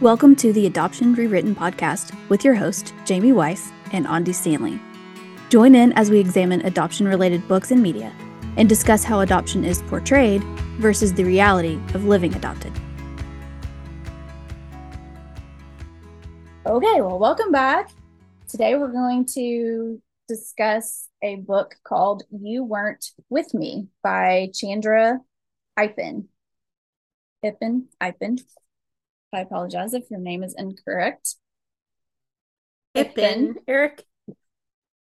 Welcome to the Adoption Rewritten podcast with your host, Jamie Weiss and Ande Stanley. Join in as we examine adoption related books and media and discuss how adoption is portrayed versus the reality of living adopted. Okay, well, welcome back. Today we're going to discuss a book called You Weren't With Me by Chandra Ippen. Ippen, Ippen. I apologize if your name is incorrect. Ippen, Eric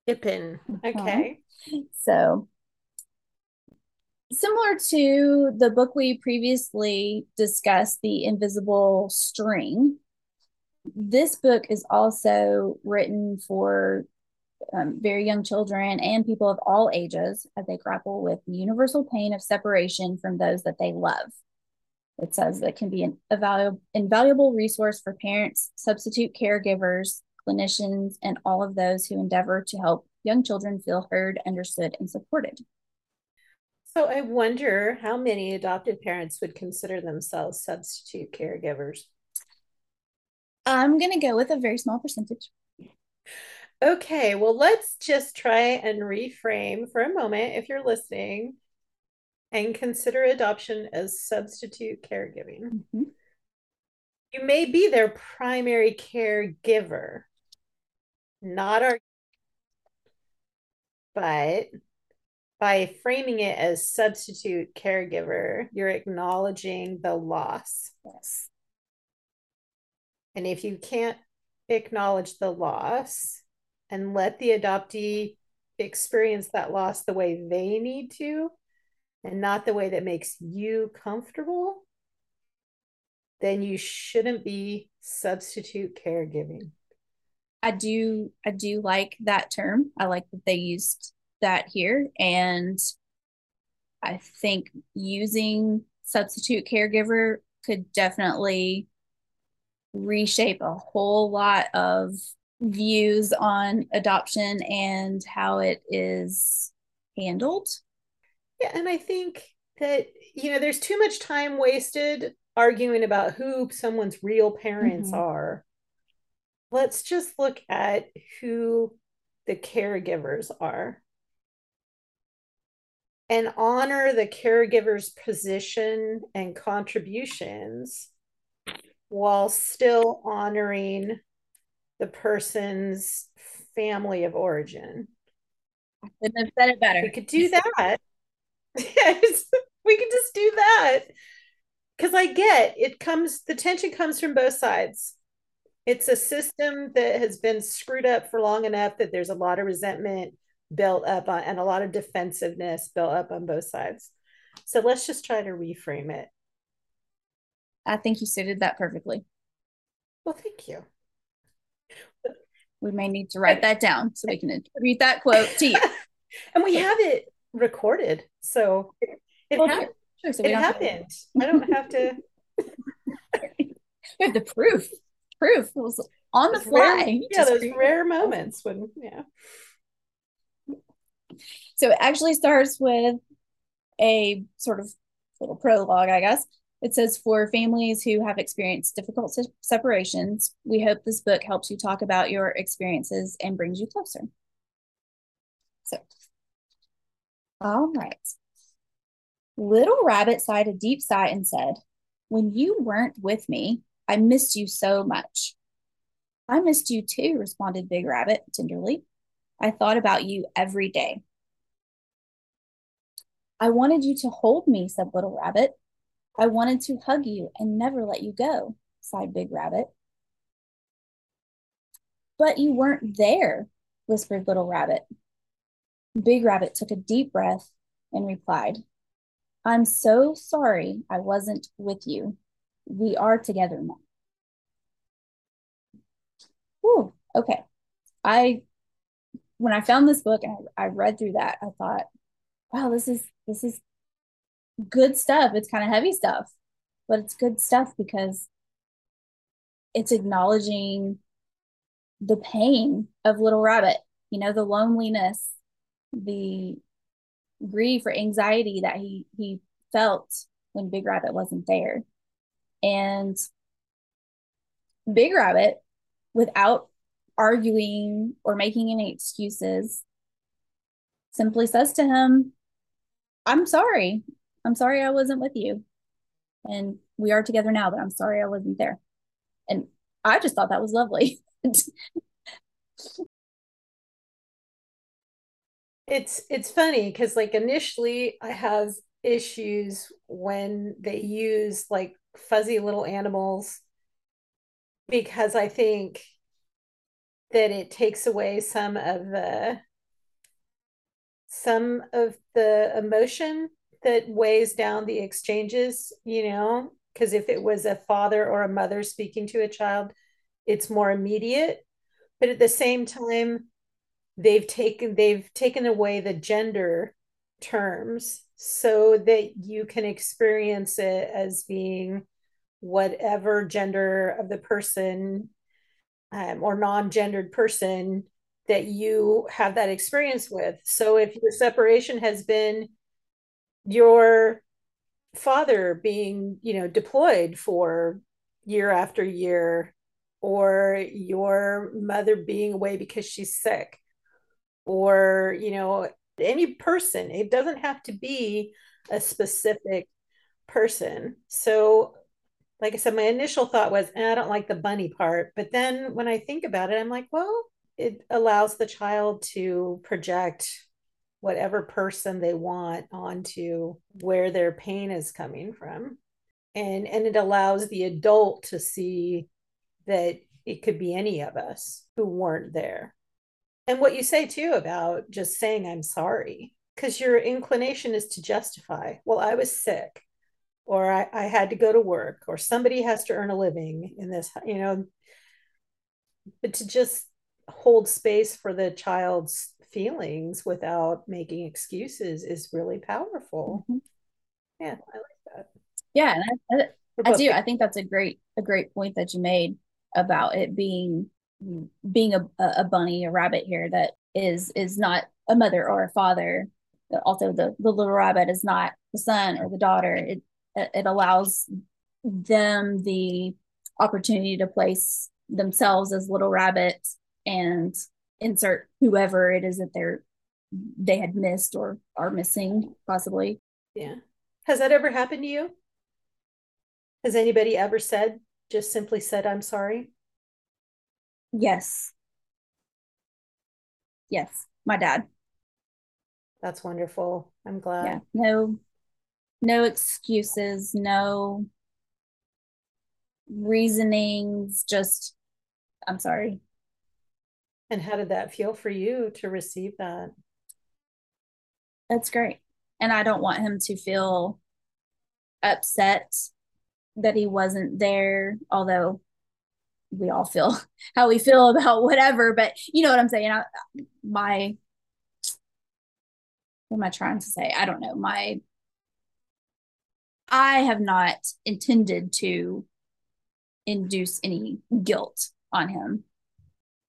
Ippen. Okay. Uh-huh. So, similar to the book we previously discussed, The Invisible String, this book is also written for um, very young children and people of all ages as they grapple with the universal pain of separation from those that they love. It says that can be an invaluable, invaluable resource for parents, substitute caregivers, clinicians, and all of those who endeavor to help young children feel heard, understood, and supported. So I wonder how many adopted parents would consider themselves substitute caregivers. I'm going to go with a very small percentage. Okay, well, let's just try and reframe for a moment if you're listening and consider adoption as substitute caregiving. Mm-hmm. You may be their primary caregiver, not our, but by framing it as substitute caregiver, you're acknowledging the loss. Yes. And if you can't acknowledge the loss and let the adoptee experience that loss the way they need to, and not the way that makes you comfortable, then you shouldn't be substitute caregiving. I do I do like that term. I like that they used that here and I think using substitute caregiver could definitely reshape a whole lot of views on adoption and how it is handled. Yeah, and I think that you know there's too much time wasted arguing about who someone's real parents mm-hmm. are. Let's just look at who the caregivers are and honor the caregiver's position and contributions while still honoring the person's family of origin. I couldn't have said it better. We could do that. Yes, we can just do that. Because I get it comes, the tension comes from both sides. It's a system that has been screwed up for long enough that there's a lot of resentment built up on, and a lot of defensiveness built up on both sides. So let's just try to reframe it. I think you suited that perfectly. Well, thank you. We may need to write that down so we can attribute that quote to you. and we have it recorded. So it, it, well, ha- sure, so it happened. To... I don't have to. we have the proof. Proof it was on the fly. Rare, yeah, those rare moments when, yeah. So it actually starts with a sort of little prologue, I guess. It says, for families who have experienced difficult se- separations, we hope this book helps you talk about your experiences and brings you closer. So, all right. Little Rabbit sighed a deep sigh and said, When you weren't with me, I missed you so much. I missed you too, responded Big Rabbit tenderly. I thought about you every day. I wanted you to hold me, said Little Rabbit. I wanted to hug you and never let you go, sighed Big Rabbit. But you weren't there, whispered Little Rabbit. Big Rabbit took a deep breath and replied, I'm so sorry I wasn't with you. We are together now. Whew, okay. I when I found this book and I, I read through that, I thought, wow, this is this is good stuff. It's kind of heavy stuff, but it's good stuff because it's acknowledging the pain of Little Rabbit, you know, the loneliness, the grief or anxiety that he he felt when Big Rabbit wasn't there. And Big Rabbit, without arguing or making any excuses, simply says to him, I'm sorry. I'm sorry I wasn't with you. And we are together now, but I'm sorry I wasn't there. And I just thought that was lovely. it's it's funny because like initially I have issues when they use like fuzzy little animals because I think that it takes away some of the some of the emotion that weighs down the exchanges, you know, because if it was a father or a mother speaking to a child, it's more immediate. But at the same time, they've taken they've taken away the gender terms so that you can experience it as being whatever gender of the person um, or non-gendered person that you have that experience with. So if your separation has been your father being, you know, deployed for year after year, or your mother being away because she's sick, or, you know, any person, it doesn't have to be a specific person. So like I said, my initial thought was, eh, I don't like the bunny part. But then when I think about it, I'm like, well, it allows the child to project whatever person they want onto where their pain is coming from. And, and it allows the adult to see that it could be any of us who weren't there. And what you say too about just saying, I'm sorry, because your inclination is to justify, well, I was sick or I, I had to go to work or somebody has to earn a living in this you know? But to just hold space for the child's feelings without making excuses is really powerful. Mm-hmm. yeah i like that. Yeah I, I, I do. i think that's a great a great point that you made about it being being a, a bunny a rabbit here that is is not a mother or a father also the, the little rabbit is not the son or the daughter. It, it allows them the opportunity to place themselves as little rabbits and insert whoever it is that they're they had missed or are missing possibly. Yeah. Has that ever happened to you? Has anybody ever said just simply said i'm sorry yes yes my dad that's wonderful i'm glad yeah no no excuses, no reasonings, just, I'm sorry. And how did that feel for you to receive that? That's great. And I don't want him to feel upset that he wasn't there, although we all feel how we feel about whatever, but you know what I'm saying? I, my, what am I trying to say? I don't know. My I have not intended to induce any guilt on him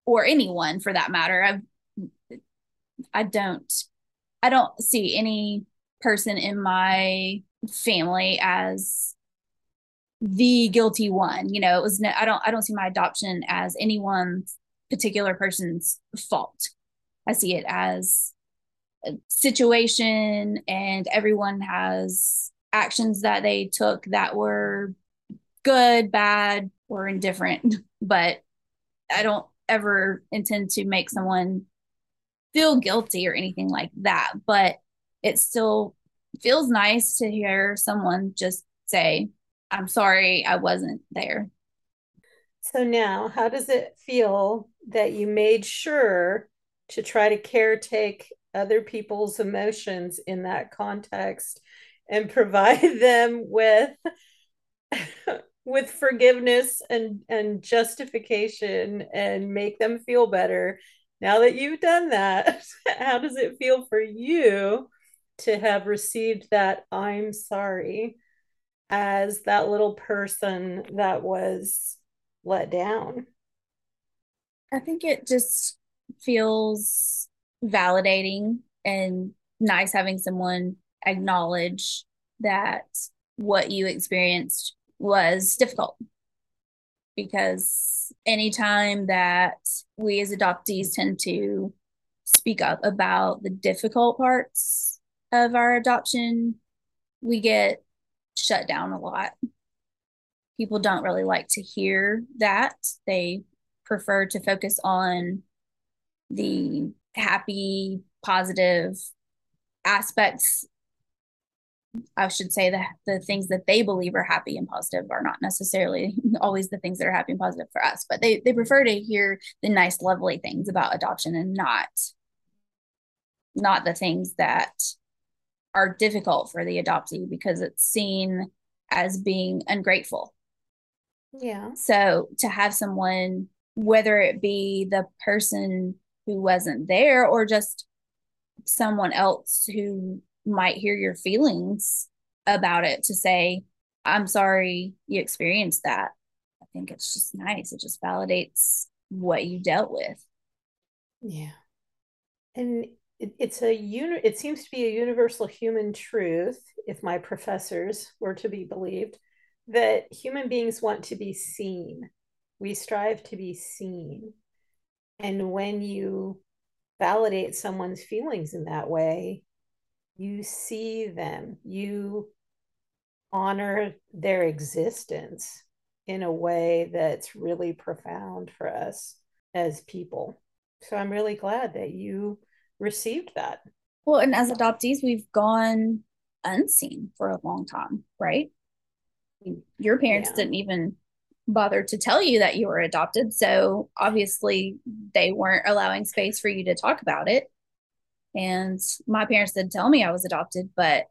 or anyone for that matter. I've I don't I don't see any person in my family as the guilty one. You know, it was no, I don't I don't see my adoption as anyone's particular person's fault. I see it as a situation and everyone has actions that they took that were good, bad, or indifferent. But I don't ever intend to make someone feel guilty or anything like that. But it still feels nice to hear someone just say, I'm sorry I wasn't there. So now, how does it feel that you made sure to try to caretake other people's emotions in that context and provide them with with forgiveness and and justification and make them feel better now that you've done that how does it feel for you to have received that i'm sorry as that little person that was let down. I think it just feels validating and nice having someone acknowledge that what you experienced was difficult. Because anytime that we as adoptees tend to speak up about the difficult parts of our adoption, we get shut down a lot. People don't really like to hear that. They prefer to focus on the happy, positive aspects I should say that the things that they believe are happy and positive are not necessarily always the things that are happy and positive for us, but they they prefer to hear the nice, lovely things about adoption and not not the things that are difficult for the adoptee because it's seen as being ungrateful. Yeah. So to have someone, whether it be the person who wasn't there or just someone else who might hear your feelings about it to say, I'm sorry you experienced that. I think it's just nice. It just validates what you dealt with. Yeah. And it, it's a uni- it seems to be a universal human truth, if my professors were to be believed, that human beings want to be seen. We strive to be seen. And when you validate someone's feelings in that way, you see them, you honor their existence in a way that's really profound for us as people. So I'm really glad that you received that. Well, and as adoptees, we've gone unseen for a long time, right? Your parents yeah. didn't even bother to tell you that you were adopted. So obviously, they weren't allowing space for you to talk about it. And my parents didn't tell me I was adopted, but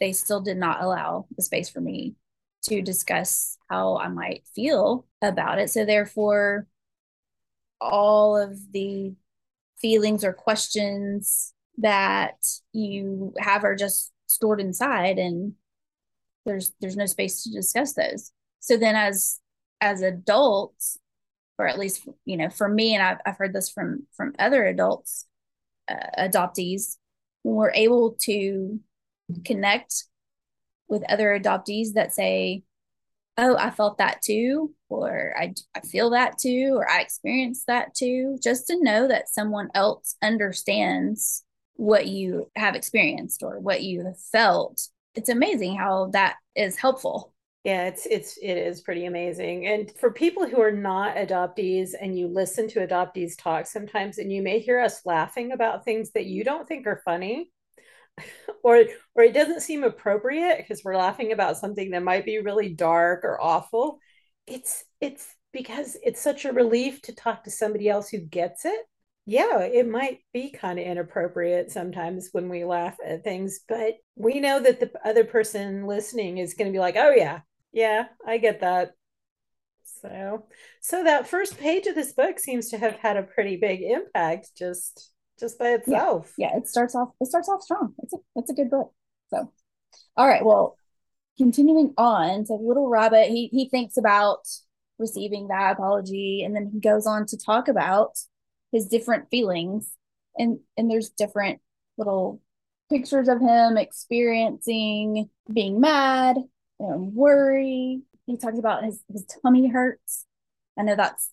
they still did not allow the space for me to discuss how I might feel about it. So, therefore, all of the feelings or questions that you have are just stored inside and there's there's no space to discuss those. So then as as adults or at least you know for me and i've, I've heard this from from other adults uh, adoptees we're able to connect with other adoptees that say oh i felt that too or I, I feel that too or i experienced that too just to know that someone else understands what you have experienced or what you have felt. It's amazing how that is helpful. Yeah it's it's it is pretty amazing. And for people who are not adoptees and you listen to adoptees talk sometimes and you may hear us laughing about things that you don't think are funny or or it doesn't seem appropriate because we're laughing about something that might be really dark or awful it's it's because it's such a relief to talk to somebody else who gets it yeah it might be kind of inappropriate sometimes when we laugh at things but we know that the other person listening is going to be like oh yeah yeah i get that so so that first page of this book seems to have had a pretty big impact just just by itself. Yeah, yeah it starts off it starts off strong. It's a it's a good book. So all right, well, continuing on, so little rabbit, he he thinks about receiving that apology and then he goes on to talk about his different feelings and and there's different little pictures of him experiencing being mad and worry. He talks about his his tummy hurts. I know that's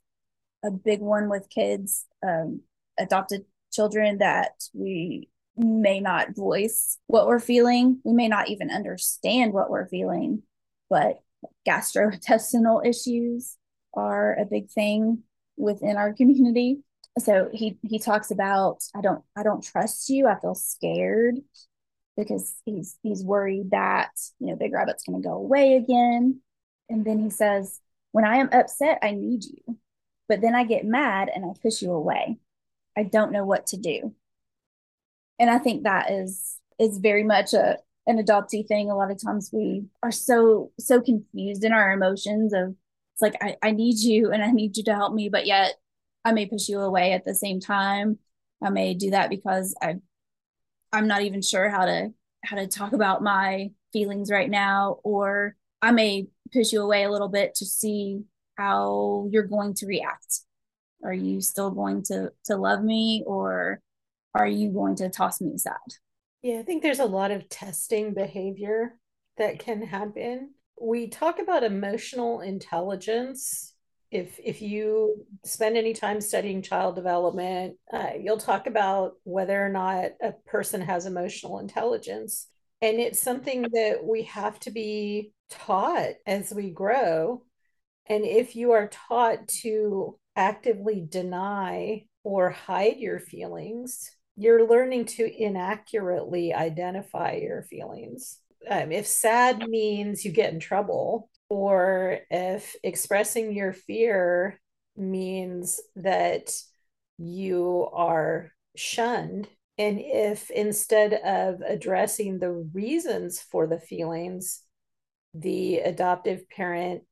a big one with kids. Um, adopted children that we may not voice what we're feeling. We may not even understand what we're feeling, but gastrointestinal issues are a big thing within our community. So he he talks about I don't I don't trust you. I feel scared because he's he's worried that you know Big Rabbit's going to go away again. And then he says, "When I am upset, I need you, but then I get mad and I push you away." I don't know what to do. And I think that is is very much a an adoptee thing. A lot of times we are so so confused in our emotions of it's like I, I need you and I need you to help me, but yet I may push you away at the same time. I may do that because I I'm not even sure how to how to talk about my feelings right now, or I may push you away a little bit to see how you're going to react are you still going to to love me or are you going to toss me aside? Yeah i think there's a lot of testing behavior that can happen. We talk about emotional intelligence. If if you spend any time studying child development uh, you'll talk about whether or not a person has emotional intelligence. And it's something that we have to be taught as we grow. And if you are taught to actively deny or hide your feelings you're learning to inaccurately identify your feelings. Um, if sad means you get in trouble or if expressing your fear means that you are shunned and if instead of addressing the reasons for the feelings the adoptive parent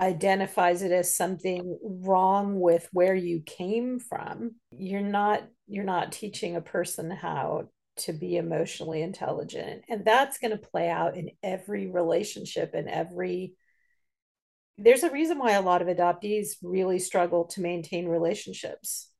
identifies it as something wrong with where you came from you're not you're not teaching a person how to be emotionally intelligent and that's going to play out in every relationship and every there's a reason why a lot of adoptees really struggle to maintain relationships,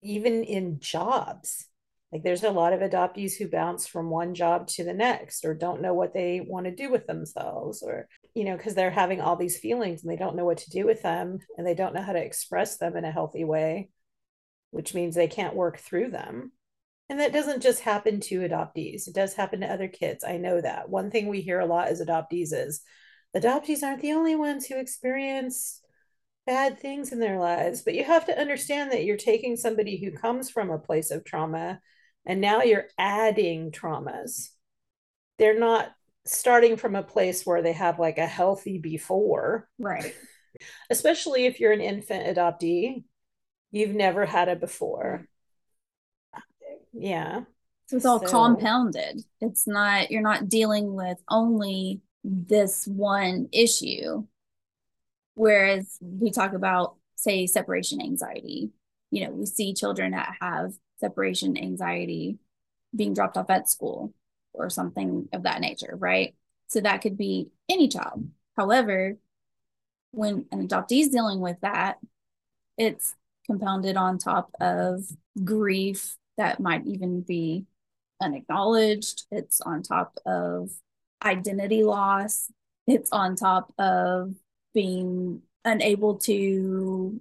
even in jobs. Like there's a lot of adoptees who bounce from one job to the next or don't know what they want to do with themselves or, you know, because they're having all these feelings and they don't know what to do with them and they don't know how to express them in a healthy way, which means they can't work through them. And that doesn't just happen to adoptees, it does happen to other kids. I know that. One thing we hear a lot as adoptees is, adoptees aren't the only ones who experience bad things in their lives, but you have to understand that you're taking somebody who comes from a place of trauma and now you're adding traumas. They're not starting from a place where they have like a healthy before. Right. Especially if you're an infant adoptee, you've never had it before. Yeah. So it's all so. compounded. It's not, you're not dealing with only this one issue. Whereas we talk about, say, separation anxiety, you know, we see children that have separation anxiety being dropped off at school or something of that nature, right? So that could be any child. However, when an adoptee is dealing with that, it's compounded on top of grief that might even be unacknowledged. It's on top of identity loss. It's on top of being unable to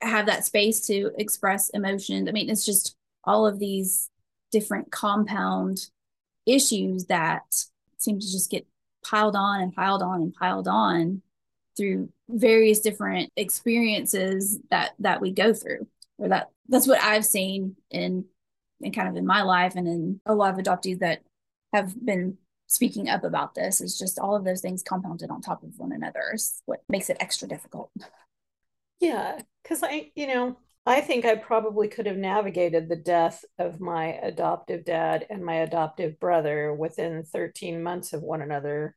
have that space to express emotions. I mean, it's just all of these different compound issues that seem to just get piled on and piled on and piled on through various different experiences that that we go through or that that's what i've seen in in kind of in my life and in a lot of adoptees that have been speaking up about this is just all of those things compounded on top of one another is what makes it extra difficult. Yeah, because I, you know, I think I probably could have navigated the death of my adoptive dad and my adoptive brother within 13 months of one another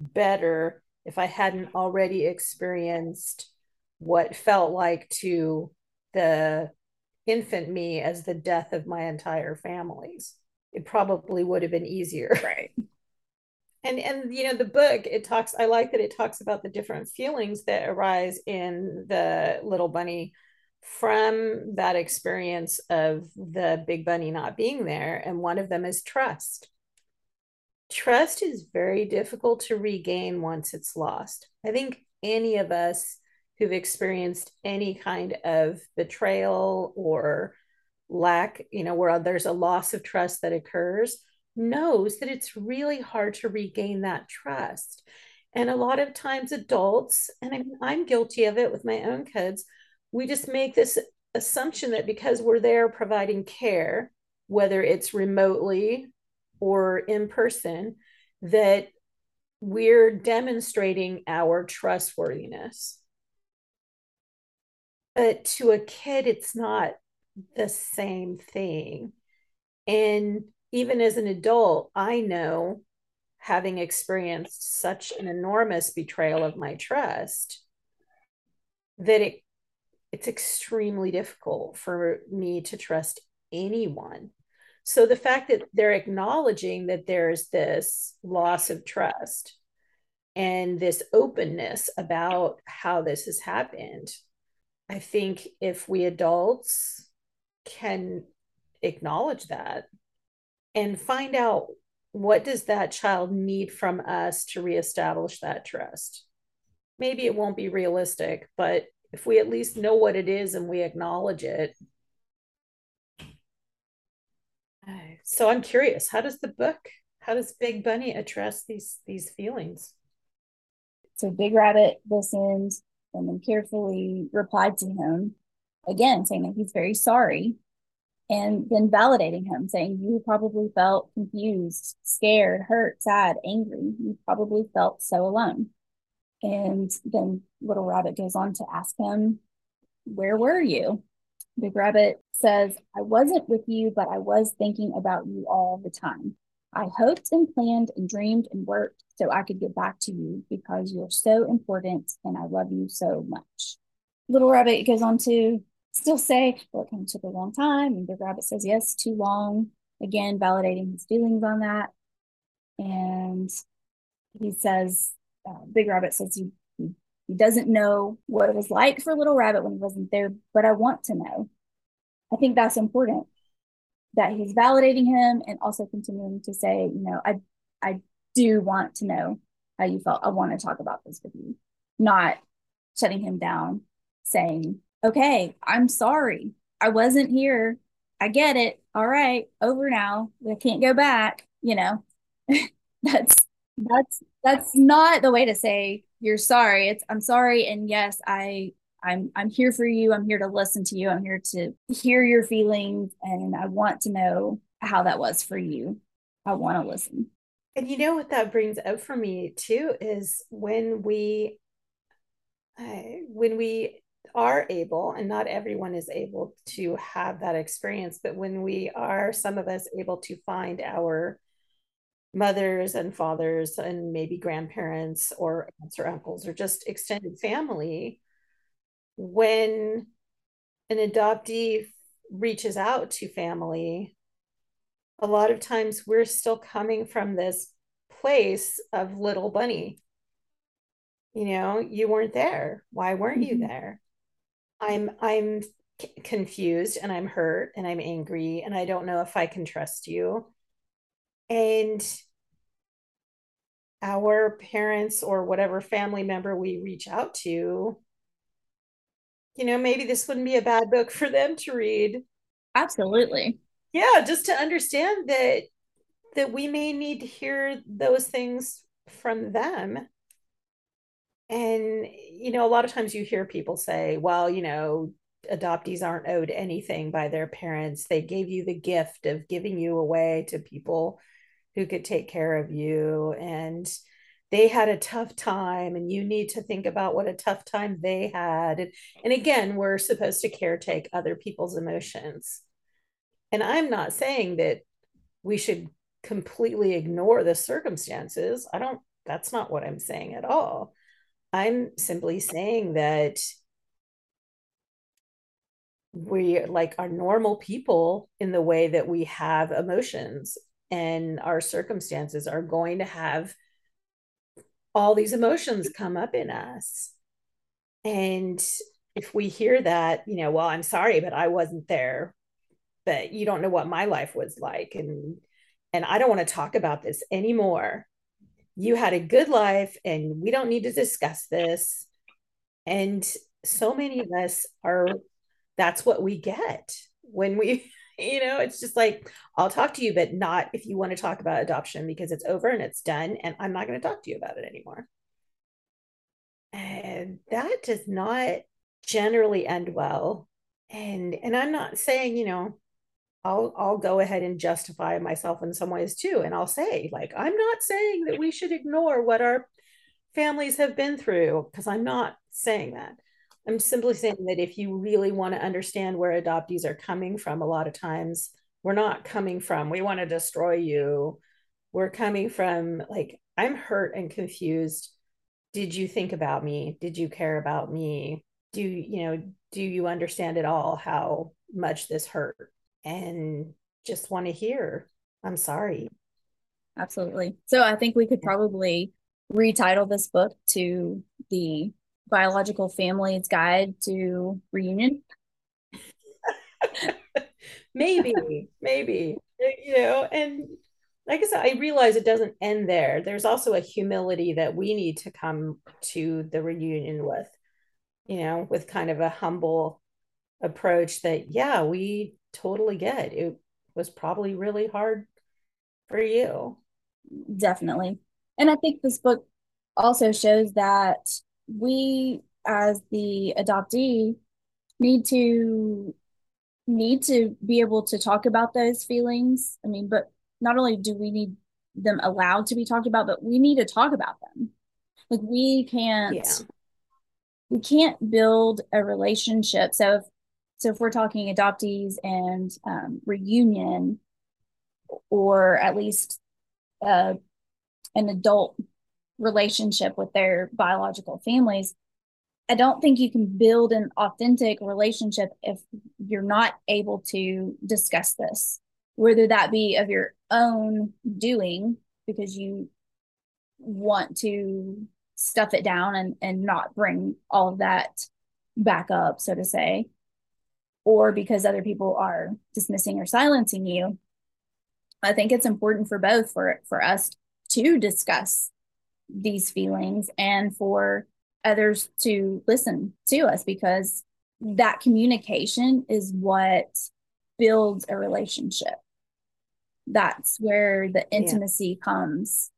better if I hadn't already experienced what felt like to the infant me as the death of my entire families. It probably would have been easier. Right and and you know the book it talks i like that it talks about the different feelings that arise in the little bunny from that experience of the big bunny not being there and one of them is trust trust is very difficult to regain once it's lost i think any of us who've experienced any kind of betrayal or lack you know where there's a loss of trust that occurs knows that it's really hard to regain that trust. And a lot of times, adults, and I'm, guilty of it with my own kids, we just make this assumption that because we're there providing care, whether it's remotely or in person, that we're demonstrating our trustworthiness. But to a kid, it's not the same thing. And even as an adult, I know having experienced such an enormous betrayal of my trust that it it's extremely difficult for me to trust anyone. So the fact that they're acknowledging that there's this loss of trust and this openness about how this has happened, I think if we adults can acknowledge that and find out what does that child need from us to reestablish that trust maybe it won't be realistic, but if we at least know what it is and we acknowledge it. So I'm curious, how does the book, how does Big Bunny address these these feelings? So Big Rabbit listened and then carefully replied to him again, saying that he's very sorry and then validating him, saying, You probably felt confused, scared, hurt, sad, angry. You probably felt so alone. And then Little Rabbit goes on to ask him, Where were you? Big Rabbit says, I wasn't with you, but I was thinking about you all the time. I hoped and planned and dreamed and worked so I could get back to you because you're so important and I love you so much. Little Rabbit goes on to still say, well, it kind of took a long time. And Big Rabbit says, yes, too long. Again, validating his feelings on that. And he says, uh, Big Rabbit says he, he, he doesn't know what it was like for Little Rabbit when he wasn't there, but I want to know. I think that's important that he's validating him and also continuing to say, you know, I I do want to know how you felt. I want to talk about this with you. Not shutting him down, saying, okay, I'm sorry. I wasn't here. I get it. All right, over now. I can't go back. You know, that's that's that's not the way to say you're sorry. It's I'm sorry, and yes, I I'm I'm here for you. I'm here to listen to you. I'm here to hear your feelings, and I want to know how that was for you. I want to listen. And you know what that brings up for me too is when we uh, when we are able, and not everyone is able to have that experience, but when we are, some of us able to find our mothers and fathers and maybe grandparents or aunts or uncles or just extended family, when an adoptee reaches out to family, a lot of times we're still coming from this place of little bunny. You know, you weren't there. Why weren't you mm-hmm. there? I'm I'm confused and I'm hurt and I'm angry and I don't know if I can trust you. And our parents or whatever family member we reach out to, you know, maybe this wouldn't be a bad book for them to read. Absolutely. Yeah, just to understand that that we may need to hear those things from them and, you know, a lot of times you hear people say, well, you know, adoptees aren't owed anything by their parents. They gave you the gift of giving you away to people who could take care of you. And they had a tough time, and you need to think about what a tough time they had. And, again, we're supposed to caretake other people's emotions. And I'm not saying that we should completely ignore the circumstances. I don't, that's not what I'm saying at all. I'm simply saying that we like are normal people in the way that we have emotions and our circumstances are going to have all these emotions come up in us. And if we hear that, you know, well, I'm sorry, but I wasn't there, but you don't know what my life was like. And and I don't want to talk about this anymore you had a good life and we don't need to discuss this. And so many of us are, that's what we get when we, you know, it's just like, I'll talk to you, but not if you want to talk about adoption because it's over and it's done. And I'm not going to talk to you about it anymore. And that does not generally end well. And, and I'm not saying, you know, I'll I'll go ahead and justify myself in some ways too and I'll say like I'm not saying that we should ignore what our families have been through because I'm not saying that. I'm simply saying that if you really want to understand where adoptees are coming from a lot of times we're not coming from we want to destroy you. We're coming from like I'm hurt and confused. Did you think about me? Did you care about me? Do you know do you understand at all how much this hurt? and just want to hear, I'm sorry. Absolutely. So I think we could probably retitle this book to the Biological Family's Guide to Reunion. maybe, maybe, you know, and like I said, I realize it doesn't end there. There's also a humility that we need to come to the reunion with, you know, with kind of a humble approach that, yeah, we totally get. It was probably really hard for you. Definitely. And I think this book also shows that we, as the adoptee, need to need to be able to talk about those feelings. I mean, but not only do we need them allowed to be talked about, but we need to talk about them. Like we can't yeah. we can't build a relationship. So if so if we're talking adoptees and um, reunion, or at least uh, an adult relationship with their biological families, I don't think you can build an authentic relationship if you're not able to discuss this, whether that be of your own doing because you want to stuff it down and, and not bring all of that back up, so to say, or because other people are dismissing or silencing you. I think it's important for both for for us to discuss these feelings and for others to listen to us because that communication is what builds a relationship. That's where the intimacy yeah. comes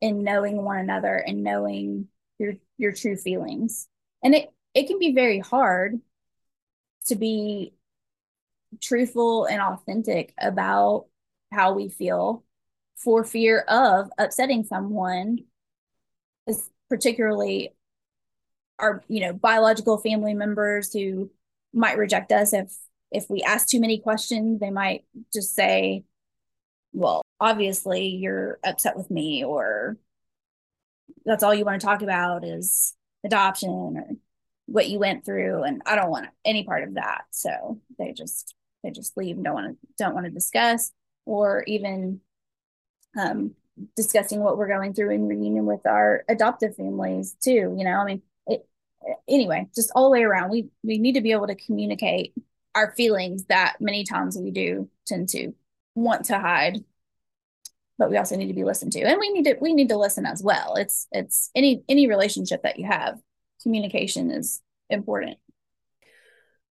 in knowing one another and knowing your your true feelings. And it it can be very hard to be truthful and authentic about how we feel for fear of upsetting someone particularly our you know biological family members who might reject us if if we ask too many questions they might just say well obviously you're upset with me or that's all you want to talk about is adoption or what you went through and i don't want any part of that. So they just they just leave and don't want to don't want to discuss or even um, discussing what we're going through in reunion with our adoptive families too you know i mean it anyway just all the way around we we need to be able to communicate our feelings that many times we do tend to want to hide but we also need to be listened to and we need to we need to listen as well. It's it's any any relationship that you have communication is important.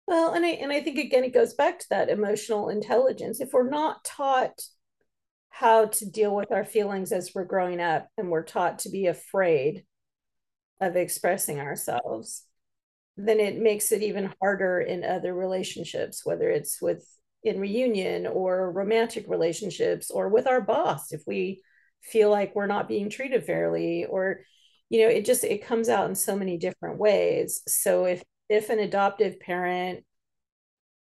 Well and i and i think again it goes back to that emotional intelligence. If we're not taught how to deal with our feelings as we're growing up and we're taught to be afraid of expressing ourselves then it makes it even harder in other relationships whether it's with in reunion or romantic relationships or with our boss if we feel like we're not being treated fairly or you know it just it comes out in so many different ways. So if if an adoptive parent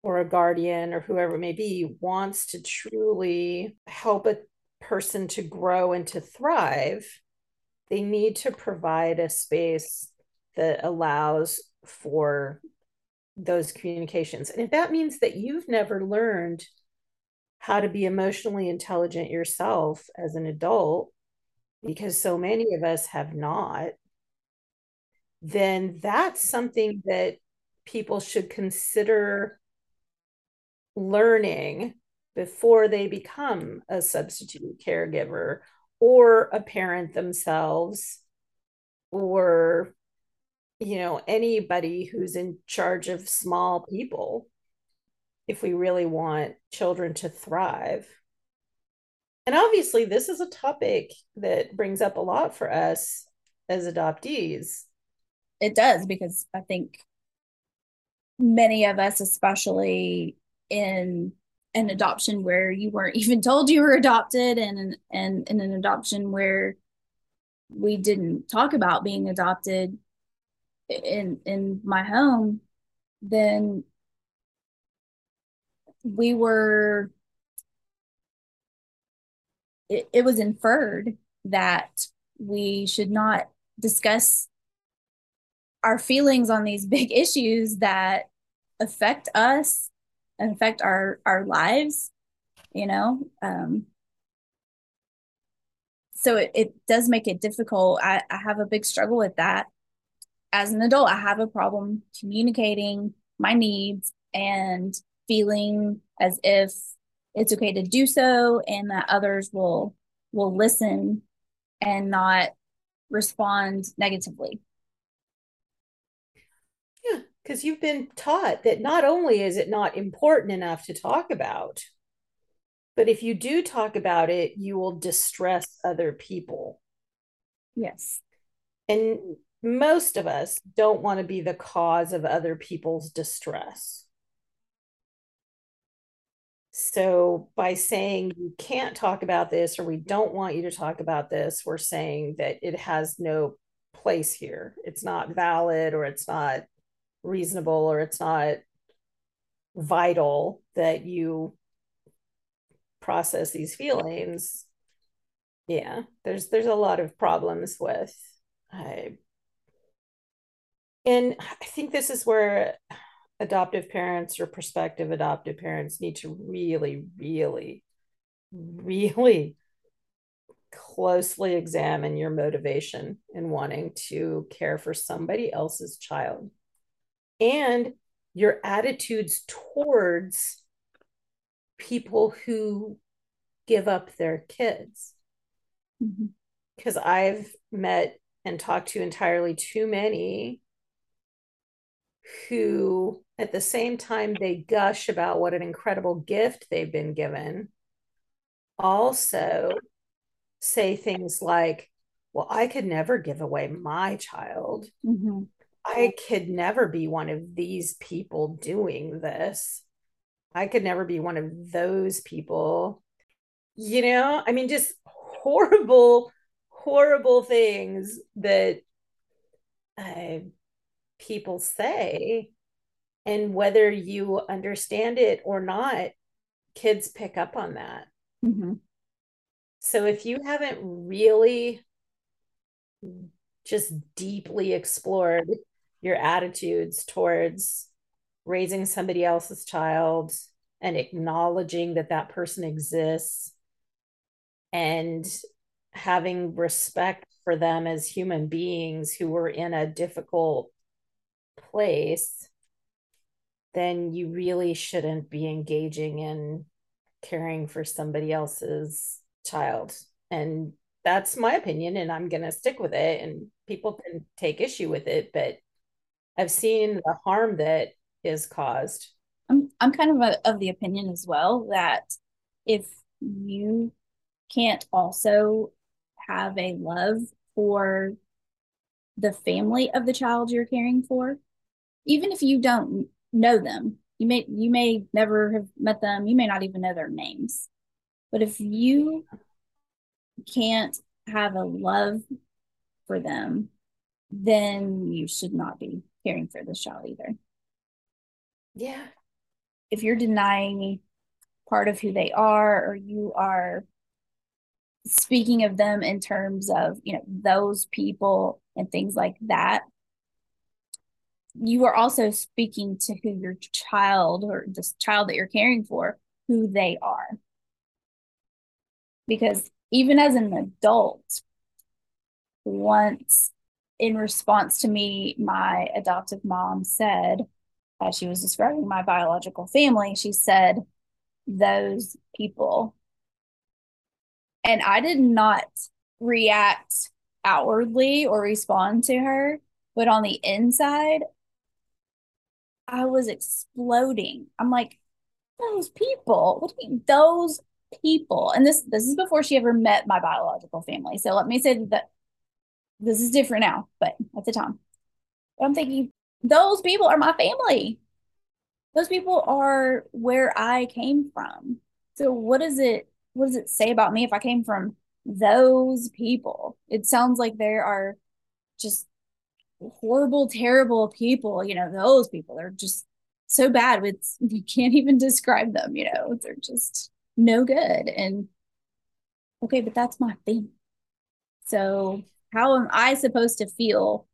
or a guardian or whoever it may be wants to truly help a person to grow and to thrive, they need to provide a space that allows for those communications. And if that means that you've never learned how to be emotionally intelligent yourself as an adult, because so many of us have not, then that's something that people should consider learning before they become a substitute caregiver or a parent themselves or you know anybody who's in charge of small people. If we really want children to thrive. And obviously this is a topic that brings up a lot for us as adoptees. It does because i think many of us especially in an adoption where you weren't even told you were adopted and and in an adoption where we didn't talk about being adopted in in my home then we were it, it was inferred that we should not discuss our feelings on these big issues that affect us affect our our lives you know um so it, it does make it difficult I, I have a big struggle with that as an adult i have a problem communicating my needs and feeling as if it's okay to do so and that others will will listen and not respond negatively. Because you've been taught that not only is it not important enough to talk about, but if you do talk about it, you will distress other people. Yes. And most of us don't want to be the cause of other people's distress. So by saying you can't talk about this or we don't want you to talk about this, we're saying that it has no place here. It's not valid or it's not reasonable or it's not vital that you process these feelings. Yeah, there's there's a lot of problems with I and I think this is where adoptive parents or prospective adoptive parents need to really, really, really closely examine your motivation in wanting to care for somebody else's child and your attitudes towards people who give up their kids. Because mm-hmm. I've met and talked to entirely too many who at the same time they gush about what an incredible gift they've been given also say things like well i could never give away my child mm-hmm. I could never be one of these people doing this. I could never be one of those people. You know i mean just horrible horrible things that uh, people say. And whether you understand it or not kids pick up on that. Mm-hmm. so if you haven't really just deeply explored your attitudes towards raising somebody else's child and acknowledging that that person exists and having respect for them as human beings who were in a difficult place, then you really shouldn't be engaging in caring for somebody else's child. And that's my opinion, and I'm going to stick with it. And people can take issue with it, but I've seen the harm that is caused. I'm, I'm kind of a, of the opinion as well that if you can't also have a love for the family of the child you're caring for, even if you don't know them you may you may never have met them you may not even know their names but if you can't have a love for them then you should not be caring for this child either yeah if you're denying part of who they are or you are speaking of them in terms of you know those people and things like that you are also speaking to who your child or this child that you're caring for, who they are. Because even as an adult, once in response to me, my adoptive mom said, as she was describing my biological family, she said, those people. And I did not react outwardly or respond to her, but on the inside, I was exploding. I'm like, those people. What do you mean, those people? And this this is before she ever met my biological family. So let me say that this is different now, but at the time. I'm thinking, those people are my family. Those people are where I came from. So what does it what does it say about me if I came from those people? It sounds like there are just horrible, terrible people. You know, those people are just so bad. It's you can't even describe them. You know, they're just no good. And okay, but that's my thing. So how am I supposed to feel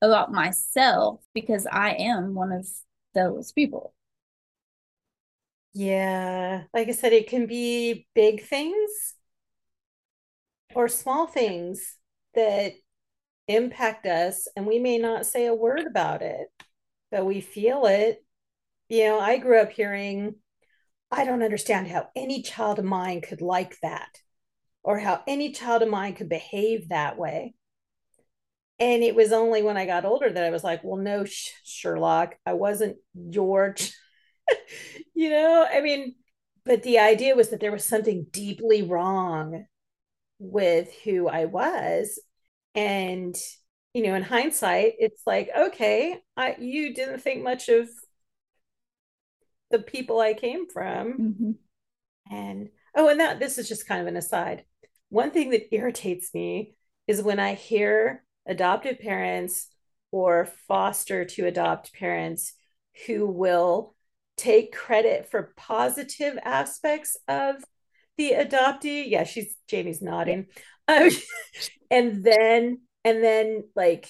about myself because I am one of those people? Yeah, like I said, it can be big things or small things that impact us and we may not say a word about it but we feel it you know i grew up hearing i don't understand how any child of mine could like that or how any child of mine could behave that way. And it was only when I got older that I was like, well, no, Sherlock, I wasn't George. you know, I mean, but the idea was that there was something deeply wrong with who I was. And, you know, in hindsight, it's like, okay, I, you didn't think much of the people I came from. Mm-hmm. And, oh, and that this is just kind of an aside. One thing that irritates me is when I hear adoptive parents or foster to adopt parents who will take credit for positive aspects of the adoptee. Yeah, she's Jamie's nodding. Um, and then and then like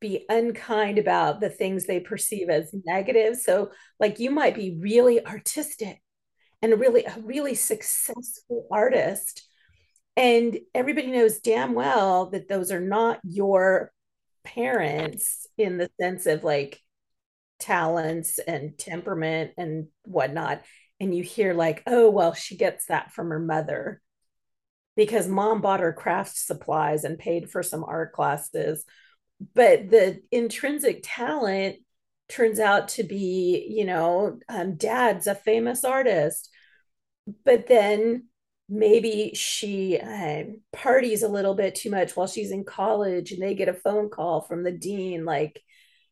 be unkind about the things they perceive as negative. So like you might be really artistic and really a really successful artist and everybody knows damn well that those are not your parents in the sense of like talents and temperament and whatnot. And you hear like oh well she gets that from her mother. Because mom bought her craft supplies and paid for some art classes. But the intrinsic talent turns out to be you know um, dad's a famous artist. But then maybe she uh, parties a little bit too much while she's in college and they get a phone call from the dean like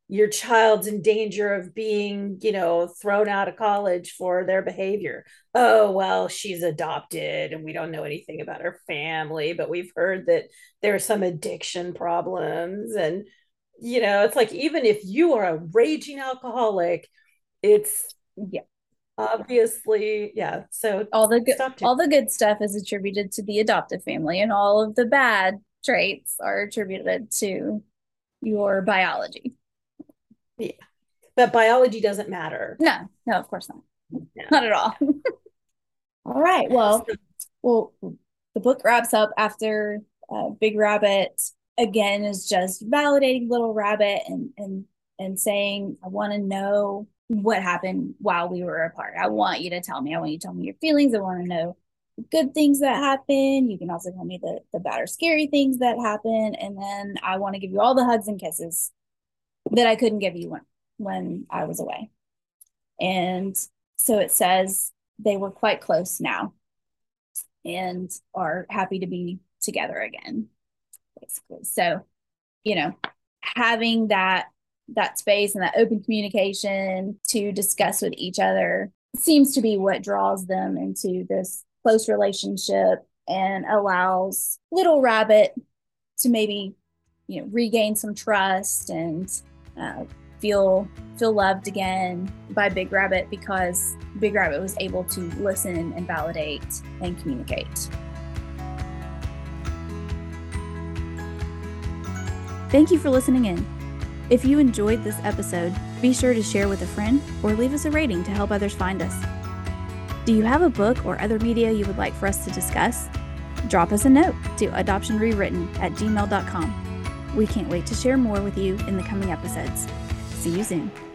your child's in danger of being, you know, thrown out of college for their behavior. Oh, well, she's adopted and we don't know anything about her family, but we've heard that there are some addiction problems. And, you know, it's like even if you are a raging alcoholic, it's yeah. Obviously, yeah. So all the good all the good stuff is attributed to the adoptive family and all of the bad traits are attributed to your biology. Yeah. But biology doesn't matter. No, no, of course not. No. Not at all. all right. Well, well, the book wraps up after uh, Big Rabbit again is just validating Little Rabbit and and and saying, I want to know what happened while we were apart. I want you to tell me. I want you to tell me your feelings. I want to know good things that happen. You can also tell me the, the bad or scary things that happen. And then I want to give you all the hugs and kisses that I couldn't give you when, when I was away. And so it says they were quite close now and are happy to be together again, basically. So, you know, having that that space and that open communication to discuss with each other seems to be what draws them into this close relationship and allows little rabbit to maybe you know regain some trust and uh, feel feel loved again by Big Rabbit because Big Rabbit was able to listen and validate and communicate. Thank you for listening in. If you enjoyed this episode, be sure to share with a friend or leave us a rating to help others find us. Do you have a book or other media you would like for us to discuss? Drop us a note to adoptionrewritten at gmail.com. We can't wait to share more with you in the coming episodes. See you soon.